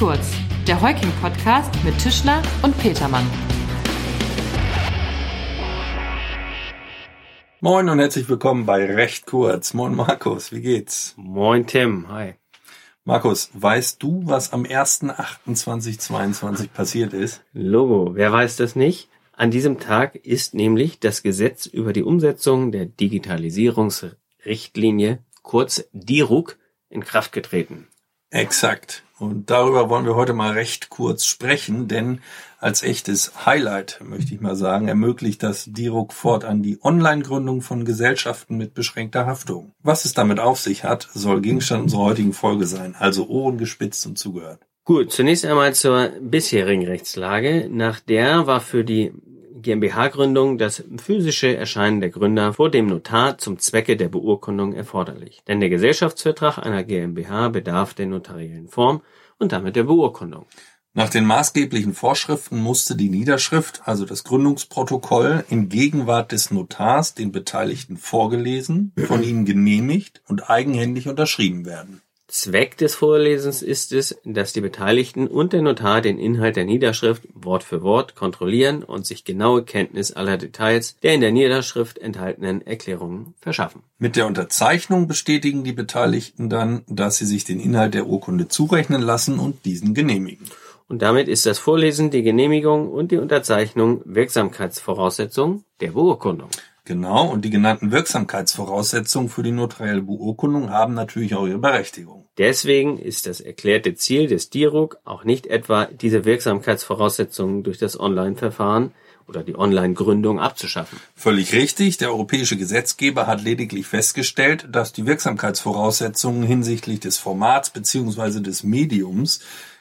kurz, der Heuking-Podcast mit Tischler und Petermann. Moin und herzlich willkommen bei Recht kurz. Moin Markus, wie geht's? Moin Tim, hi. Markus, weißt du, was am 1.8.2022 passiert ist? Logo, wer weiß das nicht? An diesem Tag ist nämlich das Gesetz über die Umsetzung der Digitalisierungsrichtlinie, kurz DIRUG, in Kraft getreten. Exakt. Und darüber wollen wir heute mal recht kurz sprechen, denn als echtes Highlight, möchte ich mal sagen, ermöglicht das DIRUG fortan die Online-Gründung von Gesellschaften mit beschränkter Haftung. Was es damit auf sich hat, soll Gegenstand unserer heutigen Folge sein, also Ohren gespitzt und zugehört. Gut, zunächst einmal zur bisherigen Rechtslage. Nach der war für die GmbH-Gründung das physische Erscheinen der Gründer vor dem Notar zum Zwecke der Beurkundung erforderlich, denn der Gesellschaftsvertrag einer GmbH bedarf der notariellen Form und damit der Beurkundung. Nach den maßgeblichen Vorschriften musste die Niederschrift, also das Gründungsprotokoll, in Gegenwart des Notars den Beteiligten vorgelesen, von ihnen genehmigt und eigenhändig unterschrieben werden. Zweck des Vorlesens ist es, dass die Beteiligten und der Notar den Inhalt der Niederschrift Wort für Wort kontrollieren und sich genaue Kenntnis aller Details der in der Niederschrift enthaltenen Erklärungen verschaffen. Mit der Unterzeichnung bestätigen die Beteiligten dann, dass sie sich den Inhalt der Urkunde zurechnen lassen und diesen genehmigen. Und damit ist das Vorlesen, die Genehmigung und die Unterzeichnung Wirksamkeitsvoraussetzung der Beurkundung. Genau, und die genannten Wirksamkeitsvoraussetzungen für die notarielle Beurkundung haben natürlich auch ihre Berechtigung. Deswegen ist das erklärte Ziel des DIRUG auch nicht etwa, diese Wirksamkeitsvoraussetzungen durch das Online-Verfahren oder die Online-Gründung abzuschaffen. Völlig richtig. Der europäische Gesetzgeber hat lediglich festgestellt, dass die Wirksamkeitsvoraussetzungen hinsichtlich des Formats bzw. des Mediums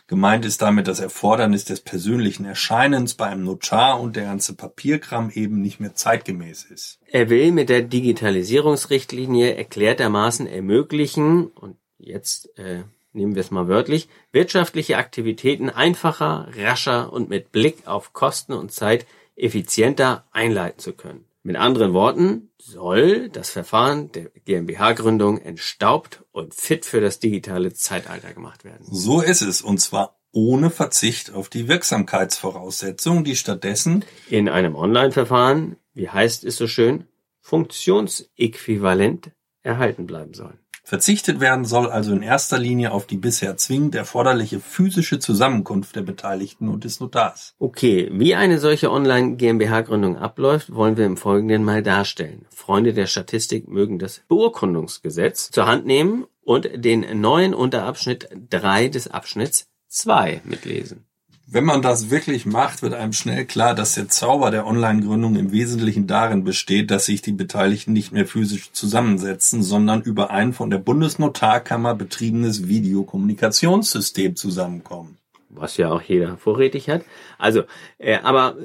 Gemeint ist damit das Erfordernis des persönlichen Erscheinens bei einem Notar und der ganze Papierkram eben nicht mehr zeitgemäß ist. Er will mit der Digitalisierungsrichtlinie erklärtermaßen ermöglichen, und jetzt äh, nehmen wir es mal wörtlich, wirtschaftliche Aktivitäten einfacher, rascher und mit Blick auf Kosten und Zeit effizienter einleiten zu können. Mit anderen Worten soll das Verfahren der GmbH-Gründung entstaubt und fit für das digitale Zeitalter gemacht werden. So ist es, und zwar ohne Verzicht auf die Wirksamkeitsvoraussetzungen, die stattdessen in einem Online-Verfahren, wie heißt es so schön, funktionsäquivalent erhalten bleiben sollen. Verzichtet werden soll also in erster Linie auf die bisher zwingend erforderliche physische Zusammenkunft der Beteiligten und des Notars. Okay, wie eine solche Online-GmbH-Gründung abläuft, wollen wir im Folgenden mal darstellen. Freunde der Statistik mögen das Beurkundungsgesetz zur Hand nehmen und den neuen Unterabschnitt 3 des Abschnitts 2 mitlesen. Wenn man das wirklich macht, wird einem schnell klar, dass der Zauber der Online-Gründung im Wesentlichen darin besteht, dass sich die Beteiligten nicht mehr physisch zusammensetzen, sondern über ein von der Bundesnotarkammer betriebenes Videokommunikationssystem zusammenkommen. Was ja auch jeder vorrätig hat. Also, äh, aber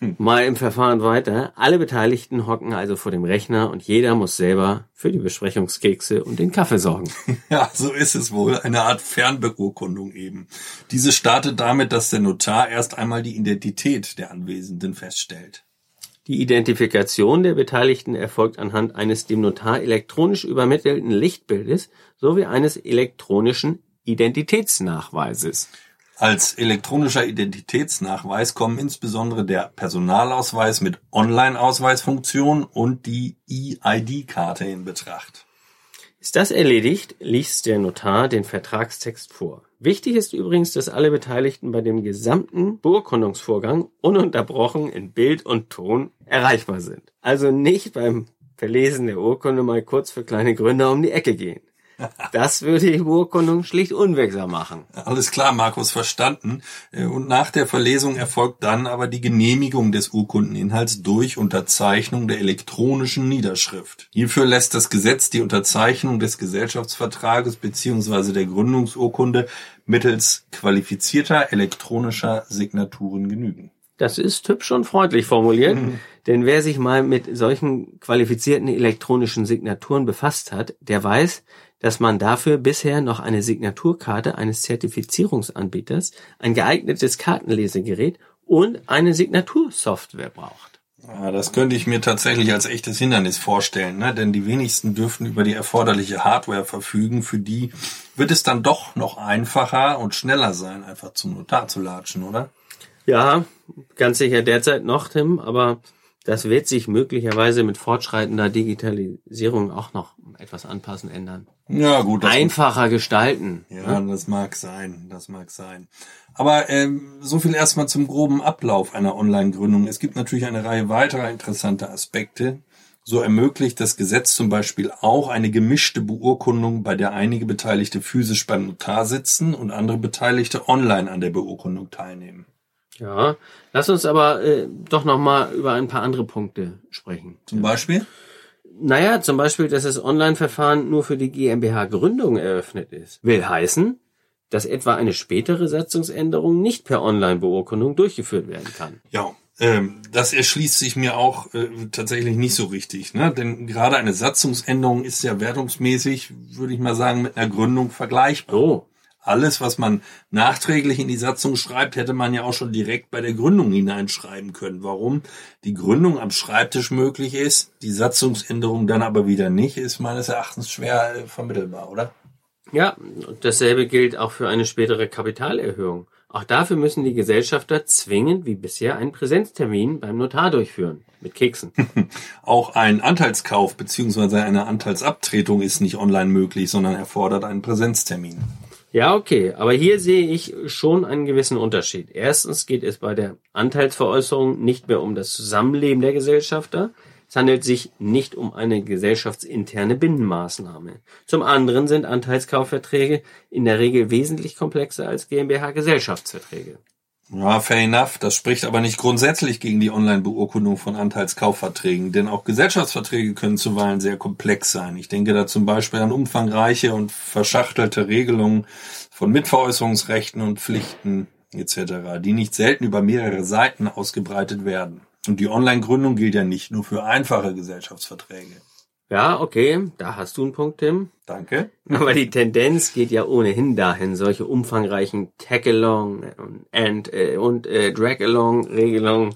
Mal im Verfahren weiter. Alle Beteiligten hocken also vor dem Rechner und jeder muss selber für die Besprechungskekse und den Kaffee sorgen. Ja, so ist es wohl. Eine Art Fernbeurkundung eben. Diese startet damit, dass der Notar erst einmal die Identität der Anwesenden feststellt. Die Identifikation der Beteiligten erfolgt anhand eines dem Notar elektronisch übermittelten Lichtbildes sowie eines elektronischen Identitätsnachweises. Als elektronischer Identitätsnachweis kommen insbesondere der Personalausweis mit Online-Ausweisfunktion und die EID-Karte in Betracht. Ist das erledigt, liest der Notar den Vertragstext vor. Wichtig ist übrigens, dass alle Beteiligten bei dem gesamten Beurkundungsvorgang ununterbrochen in Bild und Ton erreichbar sind. Also nicht beim Verlesen der Urkunde mal kurz für kleine Gründer um die Ecke gehen. Das würde die Beurkundung schlicht unwirksam machen. Alles klar, Markus, verstanden. Äh, und nach der Verlesung erfolgt dann aber die Genehmigung des Urkundeninhalts durch Unterzeichnung der elektronischen Niederschrift. Hierfür lässt das Gesetz die Unterzeichnung des Gesellschaftsvertrages bzw. der Gründungsurkunde mittels qualifizierter elektronischer Signaturen genügen. Das ist hübsch und freundlich formuliert, mhm. denn wer sich mal mit solchen qualifizierten elektronischen Signaturen befasst hat, der weiß, dass man dafür bisher noch eine Signaturkarte eines Zertifizierungsanbieters, ein geeignetes Kartenlesegerät und eine Signatursoftware braucht. Ja, das könnte ich mir tatsächlich als echtes Hindernis vorstellen, ne? denn die wenigsten dürften über die erforderliche Hardware verfügen. Für die wird es dann doch noch einfacher und schneller sein, einfach zum Notar zu latschen, oder? Ja, ganz sicher derzeit noch, Tim, aber das wird sich möglicherweise mit fortschreitender Digitalisierung auch noch etwas anpassen, ändern. Ja, gut. Einfacher gestalten. Ja, ne? das mag sein, das mag sein. Aber ähm, so viel erstmal zum groben Ablauf einer Online-Gründung. Es gibt natürlich eine Reihe weiterer interessanter Aspekte. So ermöglicht das Gesetz zum Beispiel auch eine gemischte Beurkundung, bei der einige Beteiligte physisch beim Notar sitzen und andere Beteiligte online an der Beurkundung teilnehmen. Ja, lass uns aber äh, doch noch mal über ein paar andere Punkte sprechen. Zum Beispiel? Naja, zum Beispiel, dass das Online-Verfahren nur für die GmbH-Gründung eröffnet ist. Will heißen, dass etwa eine spätere Satzungsänderung nicht per Online-Beurkundung durchgeführt werden kann. Ja, ähm, das erschließt sich mir auch äh, tatsächlich nicht so richtig, ne? Denn gerade eine Satzungsänderung ist ja wertungsmäßig, würde ich mal sagen, mit einer Gründung vergleichbar. Oh. Alles, was man nachträglich in die Satzung schreibt, hätte man ja auch schon direkt bei der Gründung hineinschreiben können. Warum die Gründung am Schreibtisch möglich ist, die Satzungsänderung dann aber wieder nicht, ist meines Erachtens schwer äh, vermittelbar, oder? Ja, dasselbe gilt auch für eine spätere Kapitalerhöhung. Auch dafür müssen die Gesellschafter zwingend wie bisher einen Präsenztermin beim Notar durchführen. Mit Keksen. auch ein Anteilskauf bzw. eine Anteilsabtretung ist nicht online möglich, sondern erfordert einen Präsenztermin. Ja, okay, aber hier sehe ich schon einen gewissen Unterschied. Erstens geht es bei der Anteilsveräußerung nicht mehr um das Zusammenleben der Gesellschafter. Es handelt sich nicht um eine gesellschaftsinterne Binnenmaßnahme. Zum anderen sind Anteilskaufverträge in der Regel wesentlich komplexer als GmbH-Gesellschaftsverträge. Ja, fair enough. Das spricht aber nicht grundsätzlich gegen die Online-Beurkundung von Anteilskaufverträgen, denn auch Gesellschaftsverträge können zuweilen sehr komplex sein. Ich denke da zum Beispiel an umfangreiche und verschachtelte Regelungen von Mitveräußerungsrechten und Pflichten etc., die nicht selten über mehrere Seiten ausgebreitet werden. Und die Online-Gründung gilt ja nicht nur für einfache Gesellschaftsverträge. Ja, okay, da hast du einen Punkt, Tim. Danke. Aber die Tendenz geht ja ohnehin dahin, solche umfangreichen Tag-along und, and, äh, und äh, Drag-along-Regelungen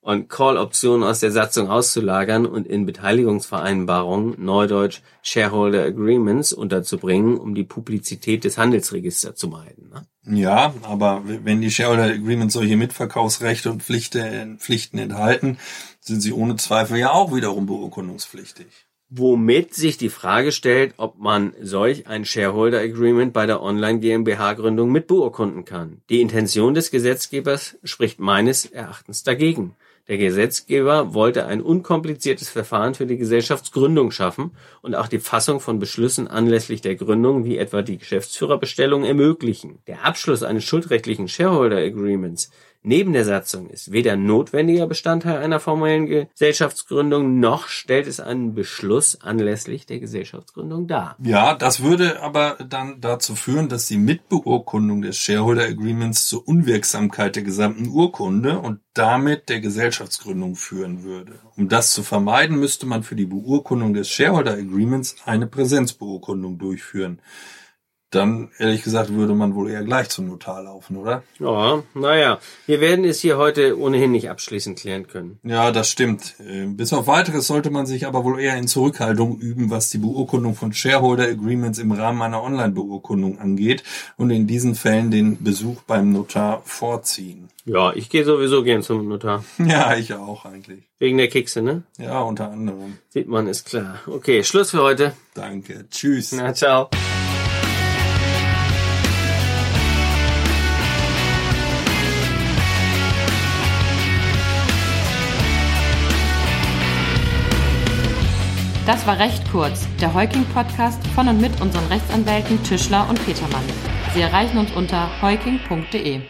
und Call-Optionen aus der Satzung auszulagern und in Beteiligungsvereinbarungen, neudeutsch Shareholder Agreements, unterzubringen, um die Publizität des Handelsregisters zu meiden. Ne? Ja, aber wenn die Shareholder Agreements solche Mitverkaufsrechte und Pflichten, Pflichten enthalten, sind sie ohne Zweifel ja auch wiederum beurkundungspflichtig womit sich die Frage stellt, ob man solch ein Shareholder Agreement bei der Online GmbH Gründung mit beurkunden kann. Die Intention des Gesetzgebers spricht meines Erachtens dagegen. Der Gesetzgeber wollte ein unkompliziertes Verfahren für die Gesellschaftsgründung schaffen und auch die Fassung von Beschlüssen anlässlich der Gründung, wie etwa die Geschäftsführerbestellung, ermöglichen. Der Abschluss eines schuldrechtlichen Shareholder Agreements neben der Satzung ist weder notwendiger Bestandteil einer formellen Gesellschaftsgründung noch stellt es einen Beschluss anlässlich der Gesellschaftsgründung dar. Ja, das würde aber dann dazu führen, dass die Mitbeurkundung des Shareholder Agreements zur Unwirksamkeit der gesamten Urkunde und damit der Gesellschaftsgründung führen würde. Um das zu vermeiden, müsste man für die Beurkundung des Shareholder Agreements eine Präsenzbeurkundung durchführen dann ehrlich gesagt würde man wohl eher gleich zum Notar laufen, oder? Ja, naja, wir werden es hier heute ohnehin nicht abschließend klären können. Ja, das stimmt. Ähm, bis auf weiteres sollte man sich aber wohl eher in Zurückhaltung üben, was die Beurkundung von Shareholder Agreements im Rahmen einer Online-Beurkundung angeht und in diesen Fällen den Besuch beim Notar vorziehen. Ja, ich gehe sowieso gern zum Notar. Ja, ich auch eigentlich. Wegen der Kekse, ne? Ja, unter anderem. Sieht man, ist klar. Okay, Schluss für heute. Danke. Tschüss. Na, ciao. Das war recht kurz, der Heuking-Podcast von und mit unseren Rechtsanwälten Tischler und Petermann. Sie erreichen uns unter heuking.de.